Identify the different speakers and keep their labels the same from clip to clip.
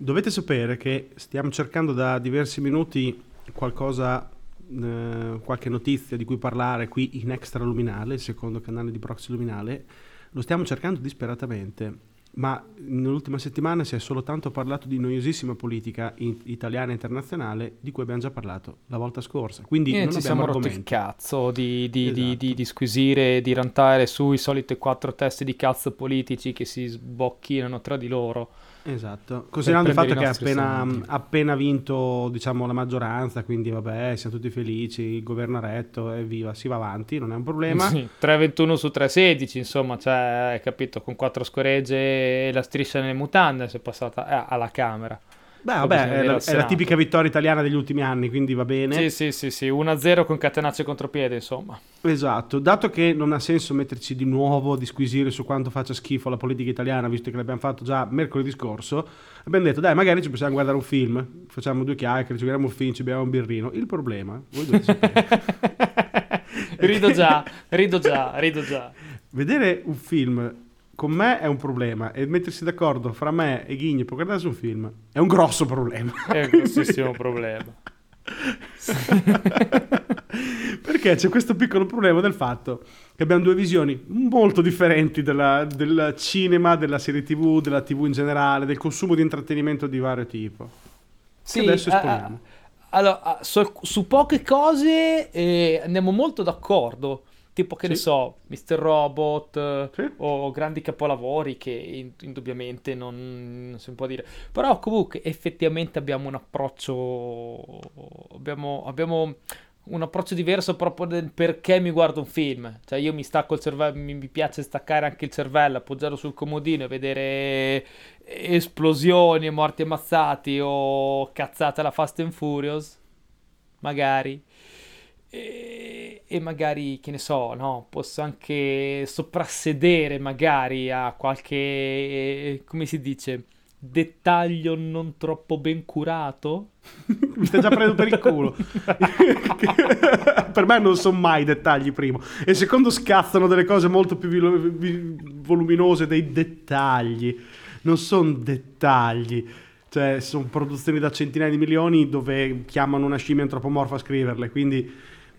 Speaker 1: Dovete sapere che stiamo cercando da diversi minuti qualcosa, eh, qualche notizia di cui parlare qui in Extra Luminale, il secondo canale di Proxy Luminale. Lo stiamo cercando disperatamente ma nell'ultima settimana si è solo tanto parlato di noiosissima politica italiana e internazionale di cui abbiamo già parlato la volta scorsa. Quindi
Speaker 2: e
Speaker 1: non
Speaker 2: ci
Speaker 1: siamo
Speaker 2: rotto il cazzo di, di, esatto. di, di, di squisire, di rantare sui soliti quattro testi di cazzo politici che si sbocchinano tra di loro.
Speaker 1: Esatto, considerando il fatto che ha appena, appena, vinto diciamo, la maggioranza, quindi vabbè, siamo tutti felici, il governo ha retto, evviva, si va avanti, non è un problema.
Speaker 2: Sì, 3-21 su 3-16, insomma, cioè, hai capito, con quattro scoregge e la striscia nelle mutande si è passata eh, alla Camera.
Speaker 1: Beh, vabbè, è la, è la, tipica vittoria italiana degli ultimi anni, quindi va bene.
Speaker 2: Sì, sì, sì, sì. 1-0 con catenaccio contropiede, insomma.
Speaker 1: Esatto, dato che non ha senso metterci di nuovo a disquisire su quanto faccia schifo la politica italiana, visto che l'abbiamo fatto già mercoledì scorso, abbiamo detto, dai, magari ci possiamo guardare un film, facciamo due chiacchiere, ci guardiamo un film, ci beviamo un birrino. Il problema, voi dovete sapere...
Speaker 2: rido già, rido già, rido già.
Speaker 1: Vedere un film con me è un problema e mettersi d'accordo fra me e Ghigno per guardarsi un film è un grosso problema.
Speaker 2: È un grossissimo problema.
Speaker 1: Perché c'è questo piccolo problema del fatto che abbiamo due visioni molto differenti della, del cinema, della serie tv, della tv in generale, del consumo di intrattenimento di vario tipo. Sì, adesso esponiamo. Uh,
Speaker 2: allora, su, su, poche cose eh, andiamo molto d'accordo tipo che sì. ne so, Mr. Robot sì. o grandi capolavori che indubbiamente non, non, si può dire. Però comunque effettivamente abbiamo un approccio abbiamo, abbiamo un approccio diverso proprio del perché mi guardo un film. Cioè io mi stacco il cervello, mi, mi piace staccare anche il cervello, appoggiarlo sul comodino e vedere esplosioni e morti ammazzati o cazzate alla Fast and Furious, magari e, e, magari, che ne so, no, posso anche soprassedere magari a qualche, come si dice, dettaglio non troppo ben curato.
Speaker 1: Mi stai già prendendo per il culo. per me non sono mai dettagli, primo. E secondo, scazzano delle cose molto più voluminose dei dettagli. Non sono dettagli. Cioè, sono produzioni da centinaia di milioni dove chiamano una scimmia antropomorfa a scriverle, quindi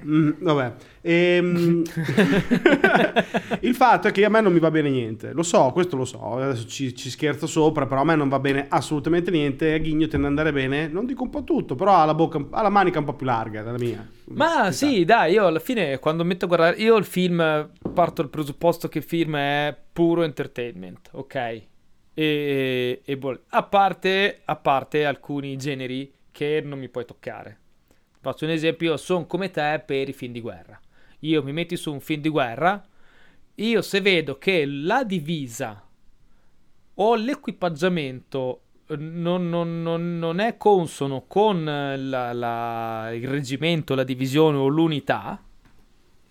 Speaker 1: Mm, vabbè. Ehm... il fatto è che a me non mi va bene niente. Lo so, questo lo so. Adesso ci, ci scherzo sopra, però a me non va bene assolutamente niente. A Ghigno tende ad andare bene. Non dico un po' tutto, però ha la, bocca, ha la manica un po' più larga della mia.
Speaker 2: Ma sì, dai, io alla fine quando metto a guardare. Io il film parto dal presupposto che il film è puro entertainment, ok? E, e, e a, parte, a parte alcuni generi che non mi puoi toccare Faccio un esempio, sono come te per i film di guerra. Io mi metti su un film di guerra, io se vedo che la divisa o l'equipaggiamento non, non, non, non è consono con la, la, il reggimento, la divisione o l'unità,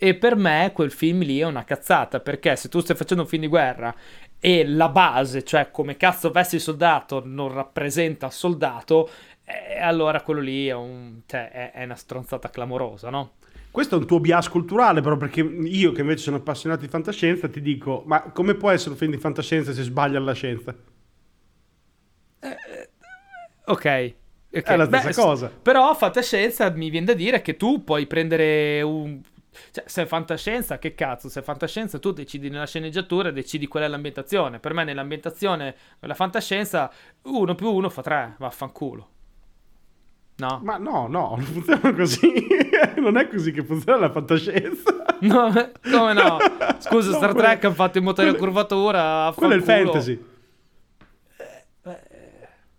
Speaker 2: e per me quel film lì è una cazzata, perché se tu stai facendo un film di guerra e la base, cioè come cazzo vesti il soldato, non rappresenta il soldato, e allora quello lì è, un, cioè, è, è, una stronzata clamorosa, no?
Speaker 1: Questo è un tuo bias culturale, però, perché io, che invece sono appassionato di fantascienza, ti dico: ma come può essere un film di fantascienza se sbaglia la scienza?
Speaker 2: Eh, ok. Okay.
Speaker 1: È la stessa Beh, cosa.
Speaker 2: Però fantascienza mi viene da dire che tu puoi prendere un... Cioè, se è fantascienza, che cazzo? Se è fantascienza, tu decidi nella sceneggiatura, decidi qual è l'ambientazione. Per me nell'ambientazione, la fantascienza, uno più uno fa tre, vaffanculo. No.
Speaker 1: Ma no, no, non funziona così. non è così che funziona la fantascienza.
Speaker 2: No, come no? Scusa, no, Star. Trek hanno fatto i motori a curvatura.
Speaker 1: Quello è il fantasy. Eh,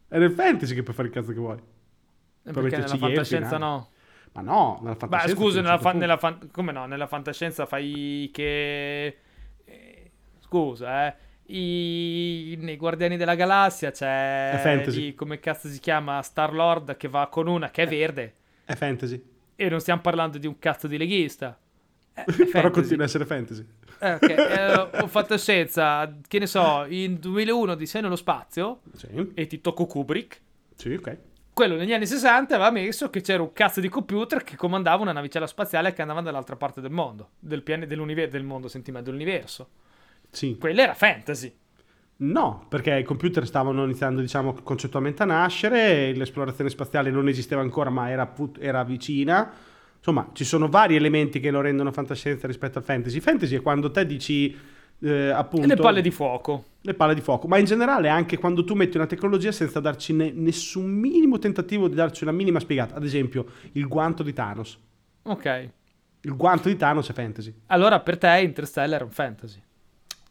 Speaker 1: è nel fantasy che puoi fare il cazzo che vuoi.
Speaker 2: Eh, perché nella fantascienza no.
Speaker 1: Ma no, nella fantascienza.
Speaker 2: Ma scusa, nella, fa- nella fan- come no? Nella fantascienza fai che. Eh, scusa, eh i, nei Guardiani della Galassia c'è
Speaker 1: è fantasy.
Speaker 2: Lì, come cazzo si chiama Star Lord che va con una che è verde.
Speaker 1: è fantasy.
Speaker 2: E non stiamo parlando di un cazzo di leghista.
Speaker 1: È, è però continua a essere fantasy.
Speaker 2: Eh, ok eh, ho fatto scienza che ne so in 2001 di Sei nello spazio
Speaker 1: sì.
Speaker 2: e ti tocco Kubrick.
Speaker 1: Sì ok.
Speaker 2: Quello negli anni 60 aveva messo che c'era un cazzo di computer che comandava una navicella spaziale che andava dall'altra parte del mondo del, pian- dell'universo del mondo sentimentale dell'universo
Speaker 1: sì.
Speaker 2: Quella era fantasy.
Speaker 1: No, perché i computer stavano iniziando, diciamo, concettualmente a nascere, l'esplorazione spaziale non esisteva ancora, ma era, put- era vicina. Insomma, ci sono vari elementi che lo rendono fantascienza rispetto al fantasy. Fantasy è quando te dici, eh, appunto...
Speaker 2: Le palle di fuoco.
Speaker 1: Le palle di fuoco, ma in generale anche quando tu metti una tecnologia senza darci ne- nessun minimo tentativo di darci una minima spiegata. Ad esempio, il guanto di Thanos.
Speaker 2: Ok.
Speaker 1: Il guanto di Thanos è fantasy.
Speaker 2: Allora per te Interstellar è un fantasy.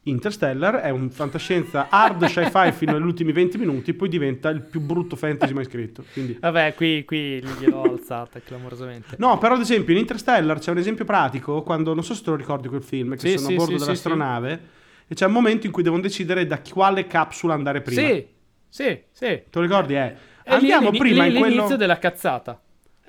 Speaker 1: Interstellar è un fantascienza hard sci-fi fino agli ultimi 20 minuti, poi diventa il più brutto fantasy mai scritto. Quindi...
Speaker 2: Vabbè, qui, qui gliel'ho alzata clamorosamente.
Speaker 1: No, però ad esempio in Interstellar c'è un esempio pratico, quando, non so se te lo ricordi quel film, che
Speaker 2: Sì,
Speaker 1: sono
Speaker 2: sì,
Speaker 1: a bordo
Speaker 2: sì,
Speaker 1: dell'astronave, e c'è un momento in cui devono decidere da quale capsula andare prima.
Speaker 2: Sì, sì, sì.
Speaker 1: Te lo ricordi? Eh,
Speaker 2: E lì
Speaker 1: andiamo
Speaker 2: l'ini-
Speaker 1: prima
Speaker 2: lì
Speaker 1: in quello...
Speaker 2: l'inizio della cazzata.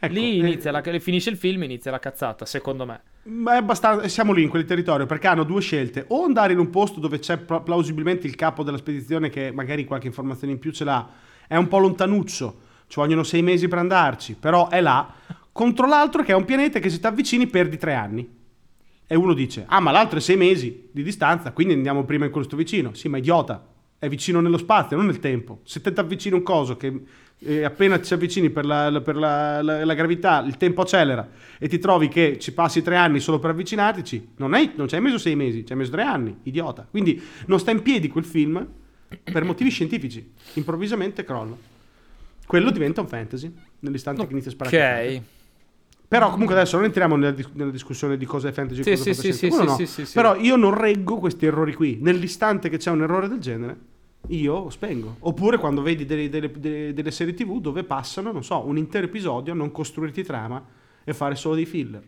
Speaker 1: Ecco,
Speaker 2: lì
Speaker 1: eh,
Speaker 2: inizia la, finisce il film, inizia la cazzata, secondo me.
Speaker 1: Ma è abbastanza, siamo lì in quel territorio perché hanno due scelte: o andare in un posto dove c'è pla- plausibilmente il capo della spedizione che magari qualche informazione in più ce l'ha, è un po' lontanuccio, ci vogliono sei mesi per andarci, però è là, contro l'altro che è un pianeta che se ti avvicini perdi tre anni. E uno dice: Ah, ma l'altro è sei mesi di distanza, quindi andiamo prima in questo vicino. Sì, ma idiota, è vicino nello spazio, non nel tempo. Se te ti avvicini un coso che eh, appena ti avvicini per, la, per la- la- la gravità, il tempo accelera e ti trovi che ci passi tre anni solo per avvicinartici, non, hai- non ci hai messo sei mesi, ci hai messo tre anni, idiota. Quindi non sta in piedi quel film per motivi scientifici. Improvvisamente crolla. Quello diventa un fantasy nell'istante che inizia a sparare.
Speaker 2: Ok.
Speaker 1: Però comunque adesso non entriamo nella, dis- nella discussione di cosa è fantasy e
Speaker 2: Sì,
Speaker 1: cosa
Speaker 2: sì,
Speaker 1: è
Speaker 2: sì, sì,
Speaker 1: no.
Speaker 2: sì, sì, sì.
Speaker 1: Però io non reggo questi errori qui. Nell'istante che c'è un errore del genere, io spengo. Oppure quando vedi delle, delle- delle- delle serie tv dove passano, non so, un intero episodio a non costruirti trama e fare solo dei filler.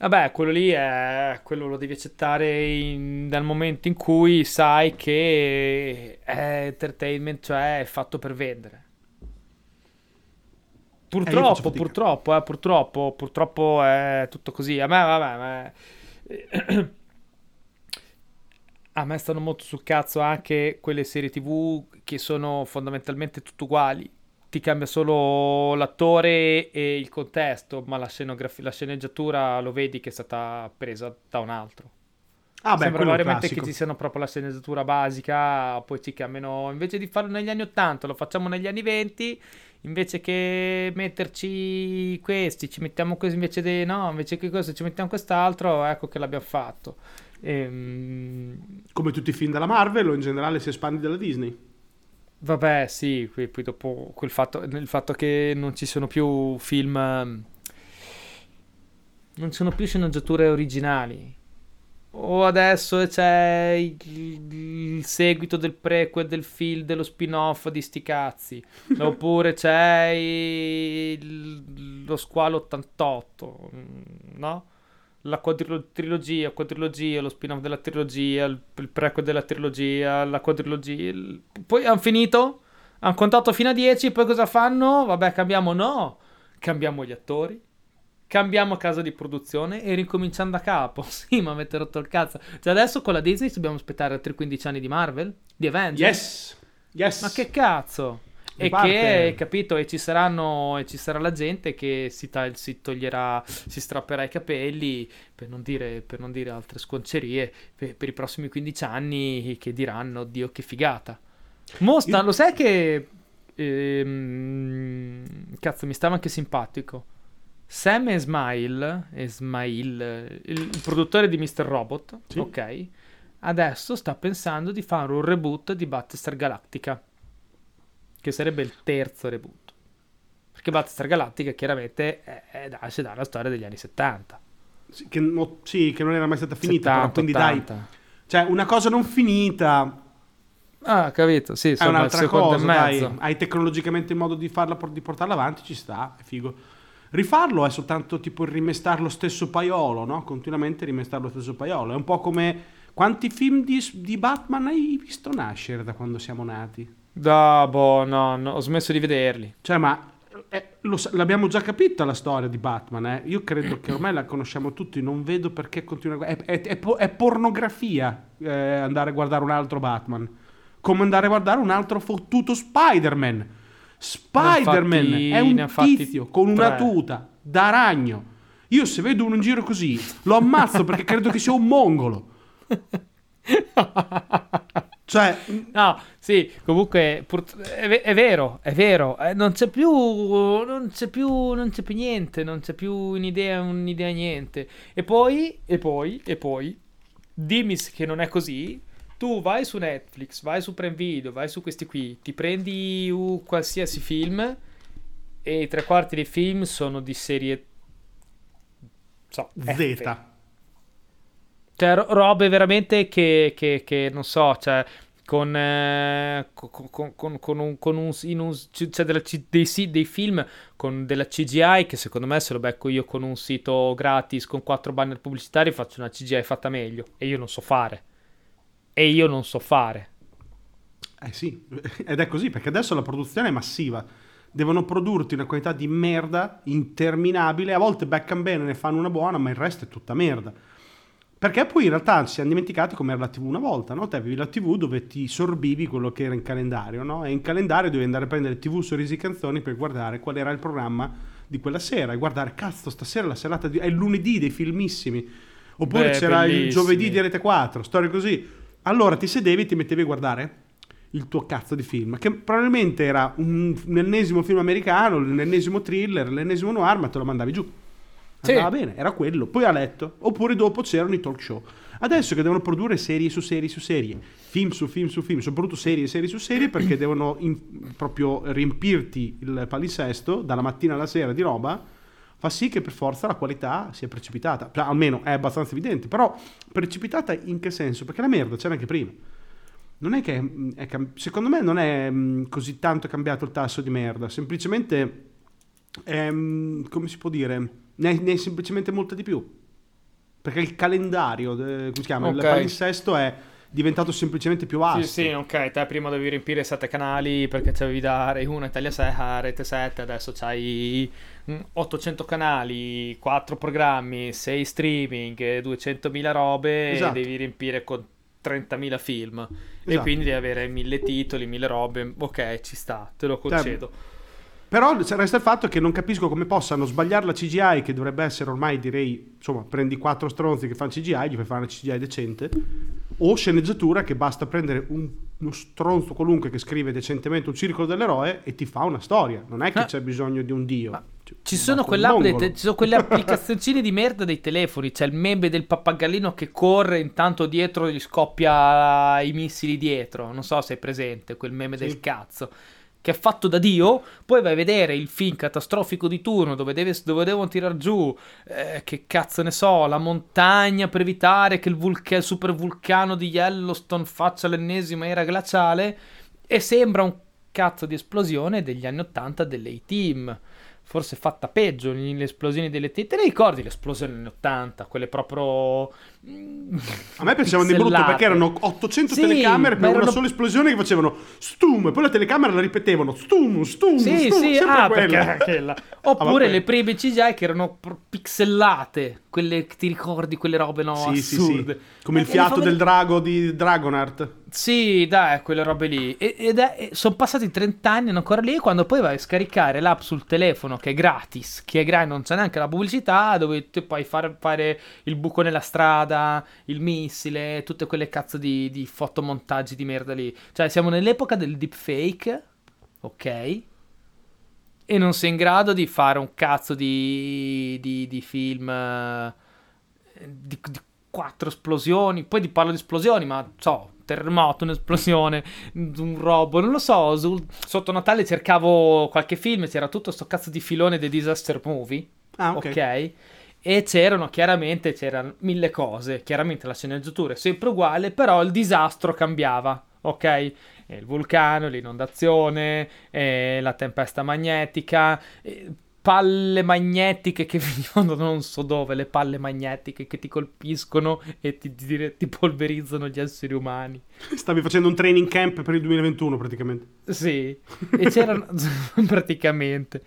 Speaker 2: Vabbè, quello lì è quello lo devi accettare in- dal momento in cui sai che è entertainment, cioè è fatto per vendere.
Speaker 1: Eh,
Speaker 2: Purtroppo, purtroppo, eh, purtroppo, purtroppo è tutto così. A me, vabbè, ma- a me stanno molto sul cazzo anche quelle serie TV che sono fondamentalmente tutte uguali. Ti cambia solo l'attore e il contesto, ma la scenografia, la sceneggiatura lo vedi che è stata presa da un altro.
Speaker 1: Ah, beh,
Speaker 2: Sembra veramente che ci siano proprio la sceneggiatura basica, poi ci cambiano, invece di farlo negli anni 80, lo facciamo negli anni 20, invece che metterci questi, ci mettiamo questo invece di no, invece che questo ci mettiamo quest'altro, ecco che l'abbiamo fatto. Ehm,
Speaker 1: Come tutti i film della Marvel o in generale se espandi della Disney.
Speaker 2: vabbè, sì, poi, poi dopo quel fatto, il fatto che non ci sono più film, ehm, non ci sono più sceneggiature originali. O adesso c'è il, il seguito del prequel del film, dello spin-off di sti cazzi. Oppure c'è il- lo squalo 88, mm, no? La quadrilo- trilogia, quadrilogia, lo spin-off della trilogia, il, il prequel della trilogia, la quadrilogia. il- Poi hanno finito, hanno contato fino a 10, poi cosa fanno? Vabbè, cambiamo, no, cambiamo gli attori. Cambiamo casa di produzione e ricominciando da capo. Sì, ma avete rotto il cazzo. Cioè, adesso con la Disney dobbiamo aspettare altri 15 anni di Marvel? Di Avengers?
Speaker 1: Yes! Yes!
Speaker 2: Ma che cazzo? E
Speaker 1: parte-
Speaker 2: che, capito, e ci saranno, e ci sarà la gente che si, ta- si toglierà, si strapperà i capelli, per non dire, per non dire altre sconcerie, per, per i prossimi 15 anni che diranno, Dio che figata. Mostra,
Speaker 1: Io-
Speaker 2: lo sai che... ehm, cazzo, mi stava anche simpatico. Sam Esmail, Esmail, il, il produttore di Mr. Robot,
Speaker 1: Sì.
Speaker 2: ok, adesso sta pensando di fare un reboot di Battlestar Galactica, che sarebbe il terzo reboot. Perché Battlestar Galactica chiaramente è, è, nasce dalla storia degli anni 70.
Speaker 1: Sì, che, mo- sì, che non era mai stata finita,
Speaker 2: 70,
Speaker 1: però, quindi dai.
Speaker 2: 80.
Speaker 1: Cioè, una cosa non finita
Speaker 2: Ah, capito, sì,
Speaker 1: è un'altra
Speaker 2: secondo
Speaker 1: cosa,
Speaker 2: e
Speaker 1: dai. Hai tecnologicamente il modo di, farla, di portarla avanti, ci sta, è figo. Rifarlo è soltanto tipo rimestare lo stesso paiolo, no? Continuamente rimestare lo stesso paiolo. È un po' come... Quanti film di, di Batman hai visto nascere da quando siamo nati?
Speaker 2: Da, boh, no, no, ho smesso di vederli.
Speaker 1: Cioè, ma eh, lo l'abbiamo già capita la storia di Batman, eh? Io credo che ormai la conosciamo tutti, non vedo perché continua a... È, è- è è pornografia eh, andare a guardare un altro Batman. Come andare a guardare un altro fottuto Spider-Man. Spider-Man
Speaker 2: fatti-
Speaker 1: è un tizio con una
Speaker 2: tre.
Speaker 1: tuta da ragno. Io se vedo uno in giro così, lo ammazzo perché credo che sia un mongolo. Cioè,
Speaker 2: No, sì, comunque è, è vero, è vero, eh, non c'è più, non c'è più, non c'è più niente, non c'è più un'idea, un'idea niente. E poi, e poi, e poi, dimmi che non è così, tu vai su Netflix, vai su Prime Video, vai su questi qui, ti prendi uh, qualsiasi film e i tre quarti dei film sono di serie... So.
Speaker 1: Z.
Speaker 2: Cioè, ro- robe veramente che, che- che non so, cioè, con, eh, co- co- con, con- con un, con un- in un- cioè della dei, dei film con della CGI che secondo me se lo becco io con un sito gratis con quattro banner pubblicitari faccio una CGI fatta meglio e io non so fare. E io non so fare.
Speaker 1: Eh sì, ed è così perché adesso la produzione è massiva. Devono produrti una quantità di merda interminabile. A volte beccano bene, ne fanno una buona, ma il resto è tutta merda. Perché poi in realtà ci siamo dimenticati come era la TV una volta, no? Te avevi la TV dove ti sorbivi quello che era in calendario, no? E in calendario dovevi andare a prendere TV sorrisi e canzoni per guardare qual era il programma di quella sera e guardare, cazzo, stasera la serata di... è il lunedì dei filmissimi. Oppure
Speaker 2: Beh,
Speaker 1: c'era il
Speaker 2: bellissimi.
Speaker 1: giovedì di Rete 4, storie così. Allora ti sedevi e ti mettevi a guardare il tuo cazzo di film, che probabilmente era un, un ennesimo film americano, l'ennesimo thriller, l'ennesimo noir, ma te lo mandavi giù.
Speaker 2: Sì.
Speaker 1: Andava bene, era quello. Poi a letto. Oppure dopo c'erano i talk show. Adesso che devono produrre serie su serie su serie, film su film su film, soprattutto serie serie su serie, perché devono in- proprio riempirti il palinsesto dalla mattina alla sera di roba, fa sì che per forza la qualità sia precipitata. Cioè, almeno è abbastanza evidente. Però precipitata in che senso? Perché la merda c'era anche prima. Non è che è cam- secondo me non è mh, così tanto cambiato il tasso di merda, semplicemente è, mh, come si può dire, ne è, ne è semplicemente molta di più. Perché il calendario, eh, come si chiama, il
Speaker 2: Ok.
Speaker 1: palinsesto è diventato semplicemente più vasto.
Speaker 2: Sì, sì, ok, te prima dovevi riempire sette canali perché c'avevi da Rai 1, Italia 6, a Rete 7, adesso c'hai mm, 800 canali, 4 programmi, 6 streaming, eh, 200.000 robe
Speaker 1: Esatto.
Speaker 2: e devi riempire con 30.000 film. E
Speaker 1: Esatto.
Speaker 2: quindi devi avere mille titoli, mille robe. Ok, ci sta, te lo concedo.
Speaker 1: Però resta il fatto che non capisco come possano sbagliare la CGI, che dovrebbe essere ormai, direi, insomma, prendi quattro stronzi che fanno CGI, gli fai fare una CGI decente, o sceneggiatura che basta prendere un- uno stronzo qualunque che scrive decentemente un circolo dell'eroe e ti fa una storia. Non è che
Speaker 2: Ah.
Speaker 1: c'è bisogno di un dio.
Speaker 2: Ma
Speaker 1: Cioè,
Speaker 2: Ci sono, te- ci sono quelle applicazioncine di merda dei telefoni. C'è il meme del pappagallino che corre, intanto dietro gli scoppia i missili dietro. Non so se è presente quel meme
Speaker 1: Sì.
Speaker 2: del cazzo. Che è fatto da Dio. Poi vai a vedere il film catastrofico di turno dove, deve, dove devono tirar giù. eh, che cazzo ne so, la montagna per evitare che il, vulca- il super vulcano di Yellowstone faccia l'ennesima era glaciale. E sembra un cazzo di esplosione degli anni 80 delle A-Team. Forse fatta peggio le esplosioni delle T. Te le ricordi le esplosioni anni 80? Quelle proprio.
Speaker 1: A me piacevano di brutto perché erano 800
Speaker 2: Sì,
Speaker 1: telecamere per
Speaker 2: ma
Speaker 1: una
Speaker 2: erano-
Speaker 1: sola esplosione che facevano stum, e poi la telecamera la ripetevano stum, stum,
Speaker 2: Sì,
Speaker 1: stum,
Speaker 2: sì,
Speaker 1: sempre
Speaker 2: ah,
Speaker 1: quella.
Speaker 2: perché quella. Oppure
Speaker 1: vabbè.
Speaker 2: le prime CGI che erano pixellate. Quelle che ti ricordi, quelle robe no,
Speaker 1: Sì, sì,
Speaker 2: assurde.
Speaker 1: sì. Come il
Speaker 2: E le
Speaker 1: fiato del drago di Dragonart.
Speaker 2: Sì, dai, quelle robe lì. E- Ed è, sono passati 30 anni, ancora lì. Quando poi vai a scaricare l'app sul telefono, che è gratis, che è gratis, non c'è neanche la pubblicità, dove tu puoi fare, fare il buco nella strada, il missile, tutte quelle cazzo di, di fotomontaggi di merda lì. Cioè, siamo nell'epoca del deepfake, ok? E non sei in grado di fare un cazzo di, di, di film eh, di, di quattro esplosioni. Poi ti parlo di esplosioni, ma so, terremoto, un'esplosione, un robot, non lo so. su- sotto Natale cercavo qualche film, c'era tutto sto cazzo di filone dei disaster movie.
Speaker 1: Ah, ok.
Speaker 2: ok. E c'erano chiaramente c'erano mille cose. Chiaramente la sceneggiatura è sempre uguale, però il disastro cambiava. Ok? E il vulcano, l'inondazione, la tempesta magnetica, palle magnetiche che venivano non so dove, le palle magnetiche che ti colpiscono e ti, ti- ti polverizzano gli esseri umani.
Speaker 1: Stavi facendo un training camp per il 2021 praticamente.
Speaker 2: Sì, e c'erano praticamente.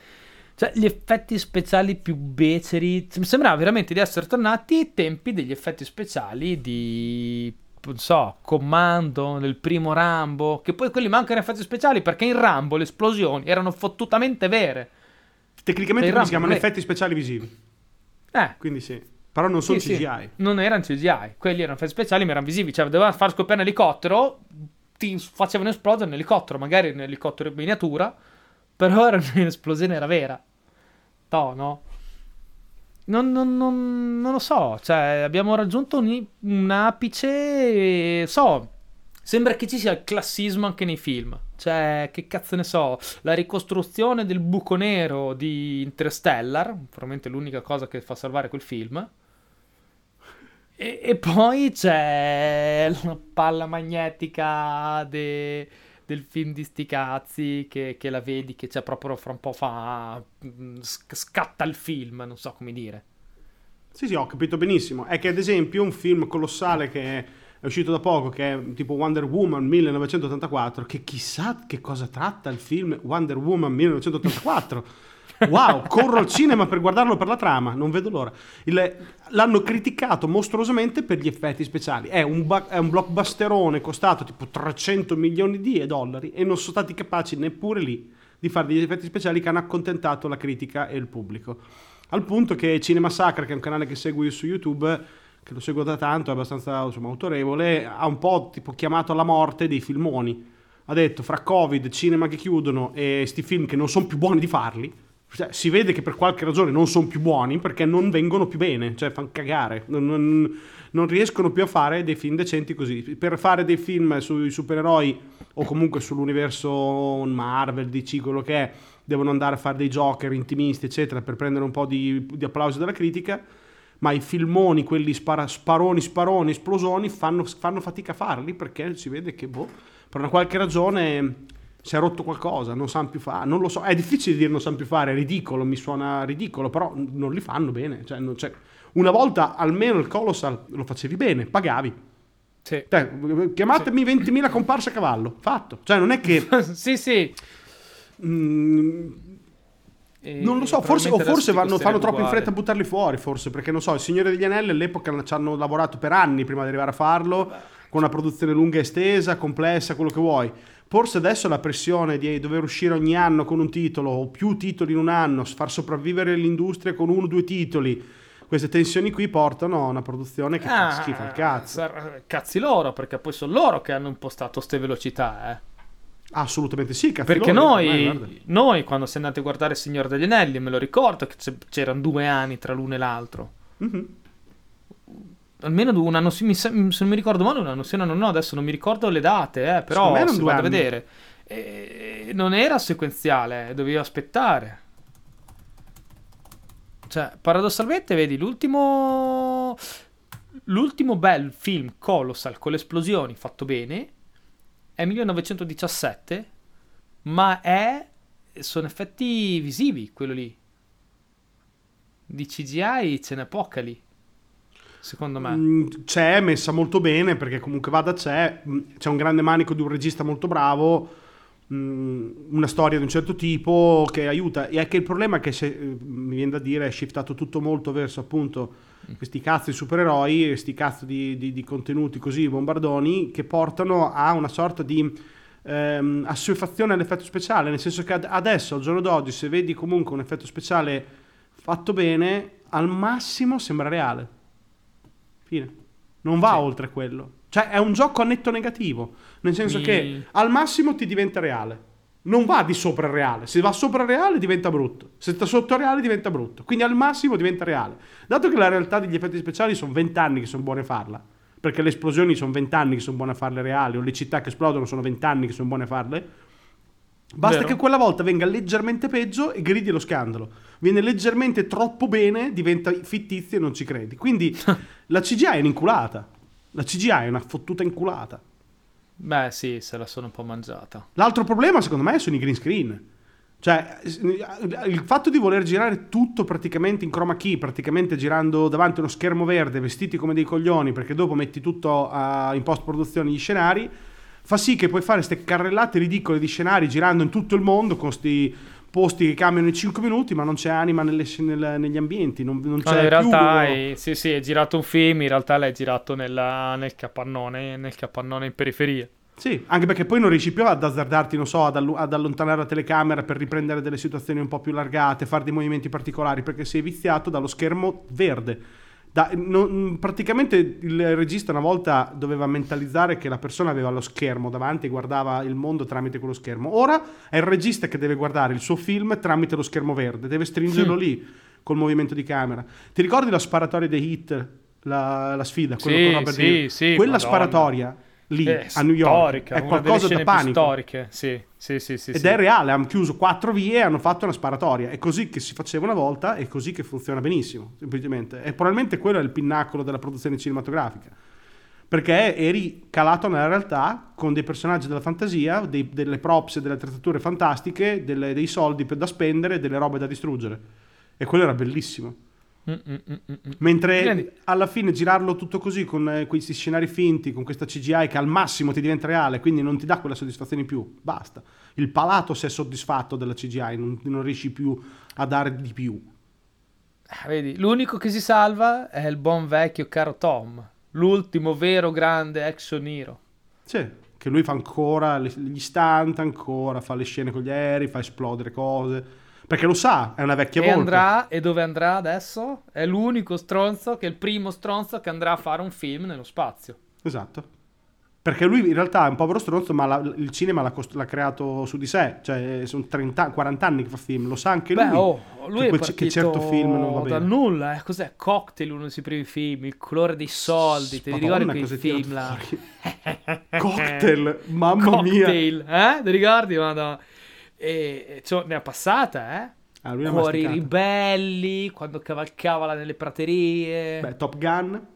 Speaker 2: Cioè, gli effetti speciali più beceri. Mi sembrava veramente di essere tornati ai tempi degli effetti speciali di. Non so, Commando, nel primo Rambo. Che poi quelli mancano effetti speciali perché in Rambo le esplosioni erano fottutamente vere.
Speaker 1: Tecnicamente quelli si
Speaker 2: Rambo,
Speaker 1: chiamano effetti speciali visivi.
Speaker 2: Eh,
Speaker 1: Quindi sì. Però non sono
Speaker 2: sì, sì.
Speaker 1: CGI.
Speaker 2: Non erano CGI, quelli erano effetti speciali ma erano visibili. Cioè, doveva far scoppiare un elicottero. ti facevano esplodere un elicottero, magari un elicottero in miniatura, però era un'esplosione era vera. No, no. Non, non, non, non, lo so, cioè abbiamo raggiunto un, un apice, so, sembra che ci sia il classismo anche nei film, cioè che cazzo ne so, la ricostruzione del buco nero di Interstellar, probabilmente l'unica cosa che fa salvare quel film, e, e poi c'è la palla magnetica de, del film di sti cazzi che, che, la vedi che c'è proprio fra un po' fa mm, scatta il film, non so come dire.
Speaker 1: Sì, sì, ho capito benissimo. È che ad esempio un film colossale che è uscito da poco, che è tipo Wonder Woman 1984, che chissà che cosa tratta il film Wonder Woman 1984. Wow, corro al cinema per guardarlo per la trama, non vedo l'ora. Il, l'hanno criticato mostruosamente per gli effetti speciali. È un, ba- è un blockbusterone costato tipo 300 milioni di dollari e non sono stati capaci neppure lì di fare degli effetti speciali che hanno accontentato la critica e il pubblico. Al punto che Cinema Sacra, che è un canale che seguo io su YouTube, che lo seguo da tanto, è abbastanza insomma, autorevole, ha un po' tipo chiamato alla morte dei filmoni. Ha detto fra Covid, cinema che chiudono e sti film che non sono più buoni di farli cioè, si vede che per qualche ragione non sono più buoni perché non vengono più bene, cioè fanno cagare, non, non, non, riescono più a fare dei film decenti così. Per fare dei film sui supereroi o comunque sull'universo Marvel, DC, quello che è, devono andare a fare dei Joker intimisti, eccetera, per prendere un po' di, di applausi dalla critica. Ma i filmoni, quelli spara, sparoni, sparoni, esplosoni, fanno, fanno fatica a farli perché si vede che, boh, per una qualche ragione si è rotto qualcosa, non sanno più fare, non lo so, è difficile dire non sanno più fare, è ridicolo, mi suona ridicolo, però non li fanno bene, cioè, non, cioè, una volta almeno il Colossal lo facevi bene, pagavi. Sì. Cioè, chiamatemi sì. 20.000 comparse a cavallo, fatto. Cioè non è che...
Speaker 2: sì, sì.
Speaker 1: Mm, non lo so, forse, o forse vanno, fanno troppo in fretta a buttarli fuori, forse, perché non so, il Signore degli Anelli all'epoca ci hanno lavorato per anni prima di arrivare a farlo, Beh. con una produzione lunga e estesa, complessa, quello che vuoi. Forse adesso la pressione di dover uscire ogni anno con un titolo o più titoli in un anno, far sopravvivere l'industria con uno o due titoli, queste tensioni qui portano a una produzione che ah, fa schifo al cazzo.
Speaker 2: Cazzi loro, perché poi sono loro che hanno impostato queste velocità, eh.
Speaker 1: Assolutamente sì,
Speaker 2: cazzi Perché noi, noi, quando siamo andati a guardare Il Signore degli Anelli, me lo ricordo che c'erano due anni tra l'uno e l'altro. Mm-hmm almeno un anno, se, se non mi ricordo male, un anno sì, un anno no, adesso non mi ricordo le date, eh, però se vado a vedere. E non era sequenziale, dovevi aspettare. Cioè, paradossalmente, vedi, l'ultimo... L'ultimo bel film Colossal con le esplosioni fatto bene è 1917, ma è... sono effetti visivi quello lì. Di CGI ce n'è poca lì secondo me. Mm,
Speaker 1: c'è, messa molto bene, perché comunque vada c'è, mm, c'è un grande manico di un regista molto bravo, mm, una storia di un certo tipo che aiuta. E anche il problema è che, se, eh, mi viene da dire, è shiftato tutto molto verso appunto questi cazzo di supereroi, questi cazzo di, di, di contenuti così bombardoni, che portano a una sorta di ehm, assuefazione all'effetto speciale, nel senso che adesso, al giorno d'oggi, se vedi comunque un effetto speciale fatto bene, al massimo sembra reale. Fine. Non va sì. oltre quello. Cioè è un gioco a netto negativo, nel senso Mi... che al massimo ti diventa reale. Non va di sopra il reale. Se va sopra il reale diventa brutto. Se sta sotto il reale diventa brutto. Quindi al massimo diventa reale. Dato che la realtà degli effetti speciali sono 20 anni che sono buone a farla, perché le esplosioni sono 20 anni che sono buone a farle reali, o le città che esplodono sono 20 anni che sono buone a farle, Basta Vero. che quella volta venga leggermente peggio e gridi lo scandalo. Viene leggermente troppo bene, diventa fittizio e non ci credi. Quindi la CGI è un'inculata. La CGI è una fottuta inculata.
Speaker 2: Beh, sì, se la sono un po' mangiata.
Speaker 1: L'altro problema, secondo me, sono i green screen. Cioè, il fatto di voler girare tutto praticamente in chroma key, praticamente girando davanti a uno schermo verde, vestiti come dei coglioni, perché dopo metti tutto uh, in post-produzione gli scenari, fa sì che puoi fare queste carrellate ridicole di scenari girando in tutto il mondo con questi posti che cambiano in 5 minuti, ma non c'è anima nelle, nel, negli ambienti. Non, non c'è
Speaker 2: no, in realtà hai, sì, sì, hai girato un film, in realtà l'hai girato nella, nel, capannone, nel capannone in periferia.
Speaker 1: Sì, anche perché poi non riesci più ad azzardarti, non so, ad, all- ad, allontanare la telecamera per riprendere delle situazioni un po' più largate, fare dei movimenti particolari, perché sei viziato dallo schermo verde Da, non, praticamente il regista una volta doveva mentalizzare che la persona aveva lo schermo davanti e guardava il mondo tramite quello schermo. Ora è il regista che deve guardare il suo film tramite lo schermo verde, deve stringerlo lì col movimento di camera. Ti ricordi la sparatoria dei hit, la, la sfida?
Speaker 2: Sì, sì, sì,
Speaker 1: Quella Madonna. sparatoria lì
Speaker 2: è
Speaker 1: a New York
Speaker 2: storica,
Speaker 1: è qualcosa da panico.
Speaker 2: storiche, sì, sì, sì, sì
Speaker 1: Ed
Speaker 2: sì.
Speaker 1: è reale, hanno chiuso quattro vie e hanno fatto una sparatoria. È così che si faceva una volta e così che funziona benissimo, semplicemente. E probabilmente quello è il pinnacolo della produzione cinematografica. Perché eri calato nella realtà con dei personaggi della fantasia, dei, delle props e delle attrezzature fantastiche, delle, dei soldi per, da spendere, delle robe da distruggere. E quello era bellissimo.
Speaker 2: Mm, mm, mm, mm, mm.
Speaker 1: Mentre
Speaker 2: Quindi-
Speaker 1: alla fine girarlo tutto così con eh, questi scenari finti, con questa CGI che al massimo ti diventa reale, quindi non ti dà quella soddisfazione in più, basta. Il palato si è soddisfatto della CGI, non, non riesci più a dare di più.
Speaker 2: Ah, Vedi, l'unico che si salva è il buon vecchio caro Tom, l'ultimo vero grande action hero.
Speaker 1: Sì, che lui fa ancora gli stunt, ancora fa le scene con gli aerei, fa esplodere cose, perché lo sa, è una vecchia
Speaker 2: E
Speaker 1: volpe.
Speaker 2: andrà, e dove andrà adesso? È l'unico stronzo, che è il primo stronzo che andrà a fare un film nello spazio.
Speaker 1: Esatto. Perché lui in realtà è un povero stronzo, ma la- il cinema l'ha, cost- l'ha creato su di sé. Cioè, sono 30, 40 anni che fa film, lo sa anche lui.
Speaker 2: Beh, oh, lui
Speaker 1: che
Speaker 2: è
Speaker 1: che certo film non va
Speaker 2: da
Speaker 1: bene.
Speaker 2: nulla. Eh. Cos'è? Cocktail, uno dei primi film, Il colore dei soldi. Te
Speaker 1: Madonna,
Speaker 2: ricordi quei film là?
Speaker 1: Cocktail, mamma mia.
Speaker 2: Cocktail, eh? Ti ricordi? Madonna. E, cioè, ne ha passata, eh?
Speaker 1: Ah,
Speaker 2: Cuori ribelli, quando cavalcava nelle praterie.
Speaker 1: Beh, Top Gun.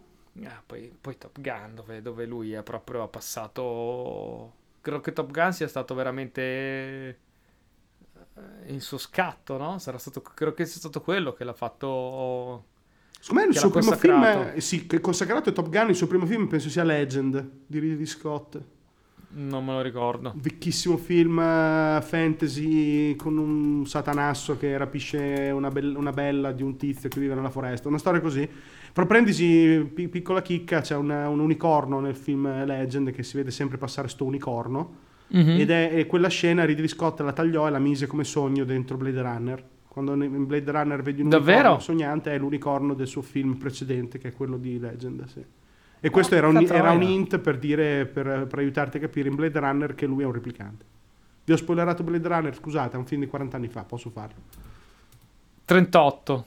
Speaker 2: Ah, poi, poi Top Gun, dove, dove lui è proprio ha passato. Credo che Top Gun sia stato veramente eh, il suo scatto, no? Sarà stato, credo che sia stato quello che l'ha fatto.
Speaker 1: Secondo me il suo primo film, è- sì, che è consacrato è Top Gun, il suo primo film penso sia Legend di Ridley Scott.
Speaker 2: Non me lo ricordo.
Speaker 1: Vecchissimo film eh, fantasy con un satanasso che rapisce una, bell- una bella di un tizio che vive nella foresta. Una storia così. Però prendisi, pi- piccola chicca, c'è un, un unicorno nel film Legend che si vede sempre passare sto unicorno.
Speaker 2: Mhm.
Speaker 1: Ed è, e quella scena Ridley Scott la tagliò e la mise come sogno dentro Blade Runner. Quando in Blade Runner vedi un
Speaker 2: Davvero?
Speaker 1: unicorno sognante è l'unicorno del suo film precedente che è quello di Legend, sì. E questo era un, era un hint per dire, per, per aiutarti a capire in Blade Runner che lui è un replicante. Vi ho spoilerato Blade Runner, scusate, è un film di 40 anni fa, posso farlo.
Speaker 2: 38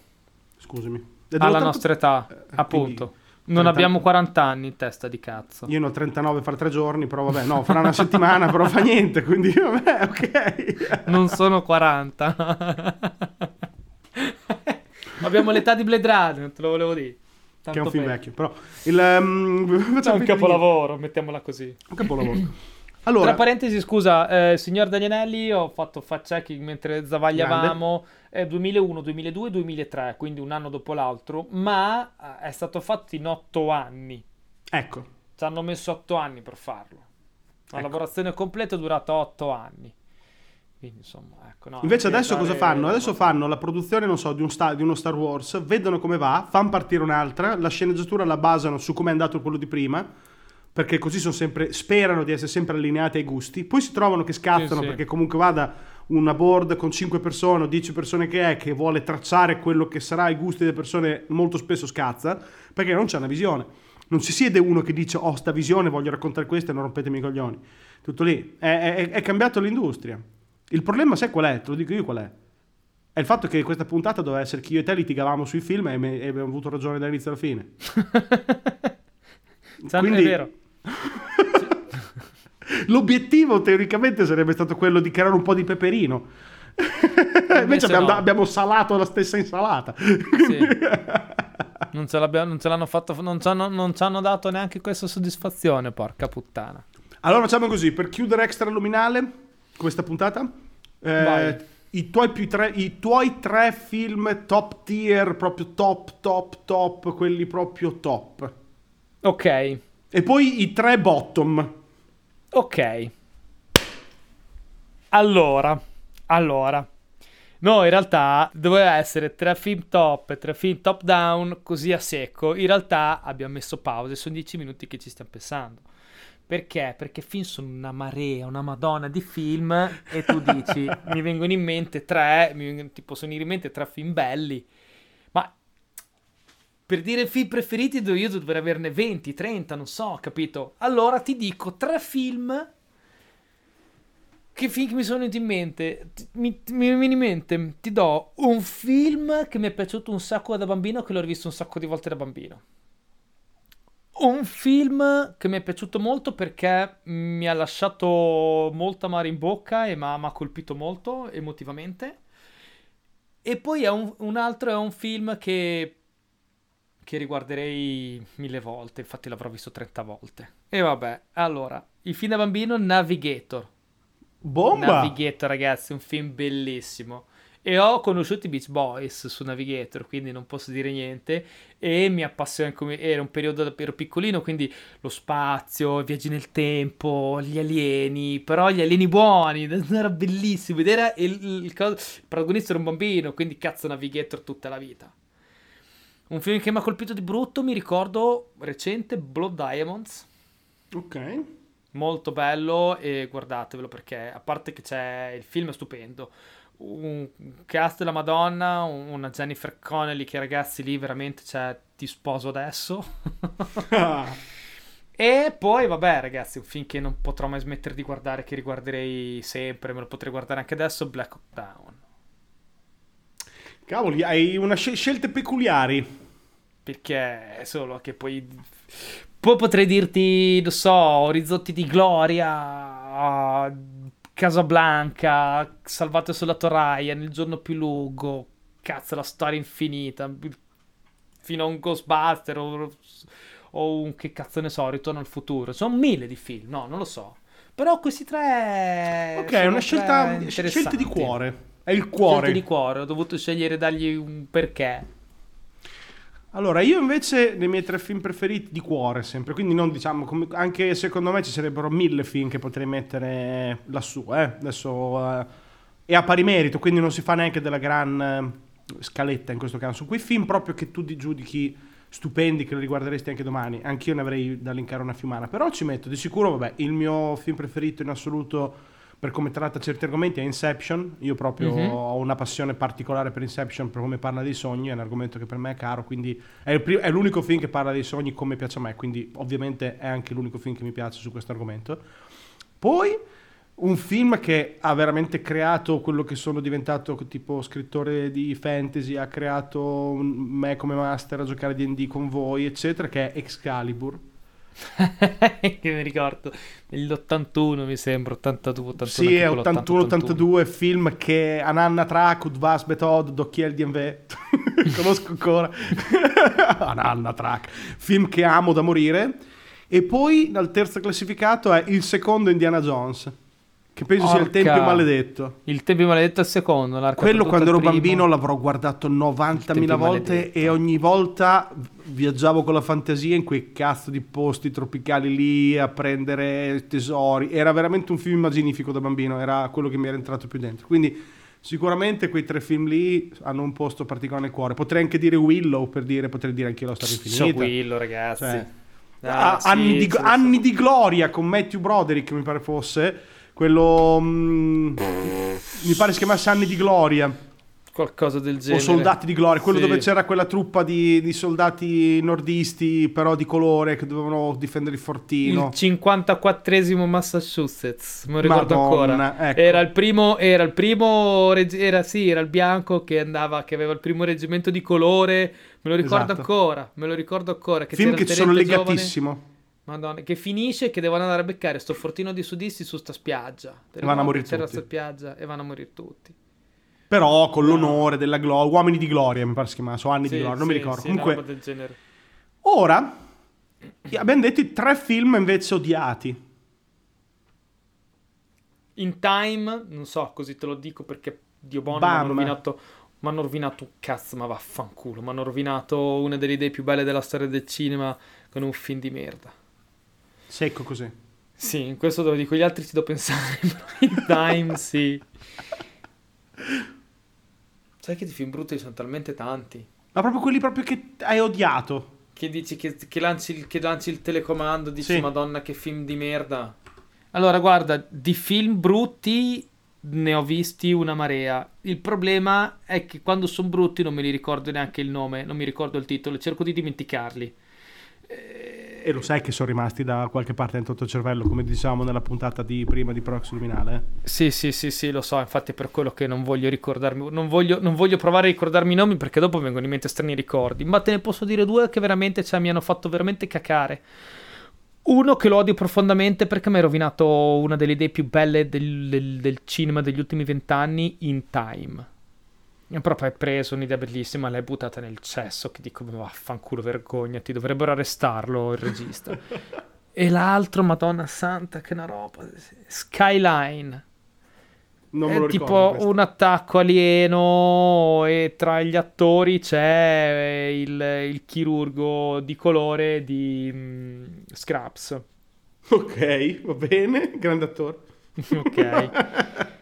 Speaker 1: Scusami.
Speaker 2: Alla
Speaker 1: dell'80
Speaker 2: nostra età,
Speaker 1: eh,
Speaker 2: appunto.
Speaker 1: quindi
Speaker 2: Non
Speaker 1: 30
Speaker 2: abbiamo 40 anni in testa di cazzo.
Speaker 1: Io ne ho 39 fra tre giorni, però vabbè, no, farà una settimana, però fa niente, quindi vabbè, ok.
Speaker 2: Non sono 40. abbiamo l'età di Blade Runner, te lo volevo dire.
Speaker 1: Che è un
Speaker 2: Tanto
Speaker 1: film vecchio, però il,
Speaker 2: C'è
Speaker 1: facciamo
Speaker 2: un
Speaker 1: finta di
Speaker 2: capolavoro, mettiamola così.
Speaker 1: Un capolavoro.
Speaker 2: Tra
Speaker 1: Allora,
Speaker 2: parentesi, scusa, eh, signor Danielelli, ho fatto fact checking mentre zavagliavamo. È 2001, 2002, 2003, quindi un anno dopo l'altro, ma eh, è stato fatto in otto anni.
Speaker 1: ecco,
Speaker 2: Ci hanno messo otto anni per farlo. La
Speaker 1: Ecco.
Speaker 2: lavorazione completa è durata otto anni. Quindi insomma, ecco. no,
Speaker 1: invece adesso cosa fanno? Adesso fanno la produzione, non so, di, un sta- di uno Star Wars, vedono come va, fanno partire un'altra, la sceneggiatura la basano su come è andato quello di prima, perché così sono sempre, sperano di essere sempre allineati ai gusti, poi si trovano che scattano
Speaker 2: Sì, sì.
Speaker 1: perché comunque vada una board con 5 persone o 10 persone che è, che vuole tracciare quello che sarà i gusti delle persone, molto spesso scazza, perché non c'è una visione. Non si siede uno che dice, oh, sta visione, voglio raccontare questo e non rompetemi i coglioni. Tutto lì. È, è- è cambiato l'industria. Il problema, sai qual è? Te lo dico io qual è. È il fatto che questa puntata doveva essere che io e te litigavamo sui film e, me- e abbiamo avuto ragione dall'inizio alla fine. Quindi-
Speaker 2: È vero.
Speaker 1: L'obiettivo teoricamente sarebbe stato quello di creare un po' di peperino. Invece
Speaker 2: invece
Speaker 1: abbiamo,
Speaker 2: no.
Speaker 1: abbiamo salato la stessa insalata.
Speaker 2: Sì. Non ce, non ce l'hanno fatto, non ci hanno, non ci hanno dato neanche questa soddisfazione, porca puttana.
Speaker 1: Allora facciamo così, per chiudere extra luminale questa puntata, eh, i, tuoi più tre, i tuoi tre film top tier, proprio top, top, top, quelli proprio top.
Speaker 2: Ok,
Speaker 1: E poi i tre bottom.
Speaker 2: ok. Allora, allora. No, in realtà doveva essere tre film top e tre film top down, così a secco. In realtà abbiamo messo pause, sono dieci minuti che ci stiamo pensando. Perché? Perché film sono una marea, una madonna di film e tu dici, mi vengono in mente tre, mi vengono, ti possono venire in mente tre film belli, ma per dire film preferiti io dovrei averne 20, 30, non so, capito? Allora ti dico tre film che film mi sono venuti in mente? Mi, mi viene in mente, ti do un film che mi è piaciuto un sacco da bambino, che l'ho rivisto un sacco di volte da bambino. Un film che mi è piaciuto molto perché mi ha lasciato molto amare in bocca e mi ha colpito molto emotivamente. E poi è un, un altro è un film che che riguarderei mille volte, infatti l'avrò visto 30 volte. E vabbè, allora, il film da bambino Navigator.
Speaker 1: Bomba!
Speaker 2: Navigator, ragazzi, un film bellissimo. E ho conosciuto i Beach Boys su Navigator, quindi non posso dire niente. E mi appassiona come era un periodo ero piccolino, quindi lo spazio, i viaggi nel tempo, gli alieni, però gli alieni buoni, era bellissimo. Ed era il, il, il, il protagonista era un bambino, quindi cazzo Navigator tutta la vita. Un film che mi ha colpito di brutto, mi ricordo recente, Blood Diamonds.
Speaker 1: Ok.
Speaker 2: Molto bello e guardatevelo perché a parte che c'è il film è stupendo. Un cast della Madonna, una Jennifer Connelly che ragazzi lì veramente cioè ti sposo adesso. e poi vabbè ragazzi, un film che non potrò mai smettere di guardare, che riguarderei sempre, me lo potrei guardare anche adesso, Black Hawk Down.
Speaker 1: Cavoli, hai una scel- scelte peculiari.
Speaker 2: Perché solo che poi. Poi potrei dirti, non so, Orizzonti di Gloria, Casablanca, Salvate sulla Toraia, Nel giorno più lungo, cazzo, la storia infinita, fino a un Ghostbuster o, o un che cazzo ne so, Ritorno al futuro. Sono mille di film, no, non lo so. Però questi tre.
Speaker 1: Ok, è una scelta. Scelte di cuore. È il cuore.
Speaker 2: di cuore, ho dovuto scegliere dargli un perché.
Speaker 1: Allora, io invece nei miei tre film preferiti di cuore sempre, quindi non diciamo, come, anche secondo me ci sarebbero mille film che potrei mettere lassù, eh? adesso eh, è a pari merito, quindi non si fa neanche della gran eh, scaletta in questo caso, quei film proprio che tu giudichi stupendi che lo riguarderesti anche domani, anch'io ne avrei da linkare una fiumana, però ci metto di sicuro, vabbè, il mio film preferito in assoluto per come tratta certi argomenti è Inception. Io proprio mm-hmm. ho una passione particolare per Inception, per come parla dei sogni, è un argomento che per me è caro, quindi è, prim- è, l'unico film che parla dei sogni come piace a me, quindi ovviamente è anche l'unico film che mi piace su questo argomento. Poi un film che ha veramente creato quello che sono diventato tipo scrittore di fantasy, ha creato me come master a giocare D&D con voi, eccetera, che è Excalibur
Speaker 2: che mi ricordo. Nell'81 mi sembra 82 81
Speaker 1: sì è 81 82 film che Ananna Trak Udvas Betod Docchiel DMV conosco ancora. Ananna Trak film che amo da morire. E poi dal terzo classificato è il secondo Indiana Jones che penso Orca. sia il Tempio Maledetto.
Speaker 2: Il Tempio Maledetto è il secondo.
Speaker 1: Quello quando ero bambino l'avrò guardato 90.000 volte maledetto. e ogni volta viaggiavo con la fantasia in quei cazzo di posti tropicali lì a prendere tesori. Era veramente un film immaginifico da bambino, era quello che mi era entrato più dentro. Quindi sicuramente quei tre film lì hanno un posto particolare nel cuore. Potrei anche dire Willow per dire, potrei dire anche io la storia infinita.
Speaker 2: So Willow ragazzi. Cioè,
Speaker 1: ah, sì, anni, di, anni di gloria con Matthew Broderick mi pare fosse quello... Mm, mi pare si chiamasse Anni di Gloria.
Speaker 2: Qualcosa del genere.
Speaker 1: O Soldati di Gloria, quello sì. dove c'era quella truppa di, di, soldati nordisti, però di colore, che dovevano difendere il fortino.
Speaker 2: Il 54esimo Massachusetts, me lo ricordo Madonna, ancora. Ecco. Era il primo, era il primo, era, sì, era il bianco che andava, che aveva il primo reggimento di colore, me lo ricordo esatto. ancora, me lo ricordo ancora. Che
Speaker 1: Film che ci sono legatissimo.
Speaker 2: Giovane. Madonna, che finisce che devono andare a beccare sto fortino di sudisti su sta spiaggia.
Speaker 1: E vanno a morire tutti.
Speaker 2: Spiaggia e vanno a morire tutti.
Speaker 1: Però con no. l'onore della gloria, uomini di gloria mi pare si chiama, sono anni sì, di gloria, non sì, mi ricordo. Sì, Comunque, ora abbiamo detto i tre film invece odiati.
Speaker 2: In Time, non so, così te lo dico perché Dio buono mi hanno rovinato mi hanno rovinato un cazzo, ma vaffanculo. Mi hanno rovinato una delle idee più belle della storia del cinema con un film di merda.
Speaker 1: Secco così.
Speaker 2: Sì, in questo te lo dico, gli altri ci devo pensare, in time sì. Sai che di film brutti sono talmente tanti.
Speaker 1: Ma proprio quelli proprio che hai odiato.
Speaker 2: Che dici che, che, lanci, che lanci, il telecomando, dici sì. madonna che film di merda. Allora guarda, di film brutti ne ho visti una marea. Il problema è che quando sono brutti non me li ricordo neanche il nome, non mi ricordo il titolo, cerco di dimenticarli.
Speaker 1: E lo sai che sono rimasti da qualche parte dentro il tuo cervello, come diciamo nella puntata di prima di Prox Luminale?
Speaker 2: Sì, sì, sì, sì, lo so, infatti è per quello che non voglio ricordarmi, non voglio, non voglio provare a ricordarmi i nomi perché dopo vengono in mente strani ricordi, ma te ne posso dire due che veramente cioè, mi hanno fatto veramente cacare. Uno che lo odio profondamente perché mi hai rovinato una delle idee più belle del, del- del cinema degli ultimi vent'anni, In Time. Proprio hai preso un'idea bellissima, l'hai buttata nel cesso, che dico, vaffanculo, vergognati, dovrebbero arrestarlo il regista. e l'altro, madonna santa, che una roba, Skyline.
Speaker 1: Non me
Speaker 2: È
Speaker 1: lo
Speaker 2: tipo
Speaker 1: ricordo. questo.
Speaker 2: un attacco alieno e tra gli attori c'è il, il chirurgo di colore di mm, Scraps.
Speaker 1: Ok, va bene, grande attore.
Speaker 2: ok.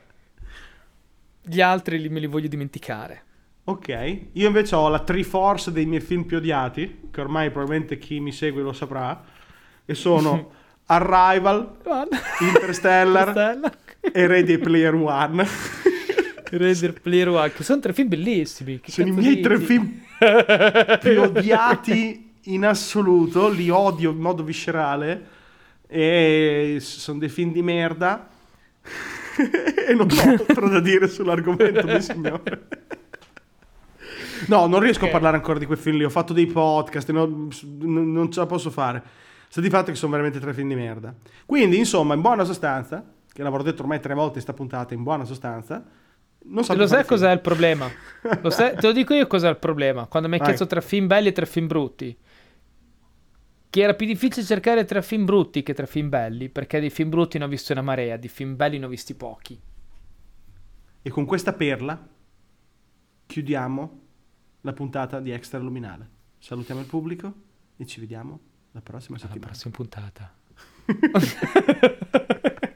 Speaker 2: Gli altri li- me li voglio dimenticare.
Speaker 1: Ok, io invece ho la Triforce dei miei film più odiati, che ormai probabilmente chi mi segue lo saprà, e sono Arrival, Interstellar
Speaker 2: Stella.
Speaker 1: e Ready Player One.
Speaker 2: Raider Player One, che sono tre film bellissimi. Che
Speaker 1: Sono i miei tre film più odiati in assoluto, li odio in modo viscerale e sono dei film di merda e non ho altro da dire sull'argomento mio signore. No, non riesco
Speaker 2: Ok.
Speaker 1: a parlare ancora di quei film lì, ho fatto dei podcast, e non, ce la posso fare. Sta di fatto che sono veramente tre film di merda. Quindi, insomma, in buona sostanza, che l'avrò detto ormai tre volte in sta puntata, in buona sostanza, non so
Speaker 2: Lo sai
Speaker 1: film.
Speaker 2: cos'è il problema? Lo sai- te lo dico io cos'è il problema. Quando mi hai chiesto tre film belli e tre film brutti. Che era più difficile cercare tre film brutti che tre film belli. Perché di film brutti ne ho visto una marea, di film belli ne ho visti pochi.
Speaker 1: E con questa perla chiudiamo la puntata di Extra Luminale. Salutiamo il pubblico e ci vediamo la prossima
Speaker 2: Alla
Speaker 1: settimana.
Speaker 2: prossima puntata.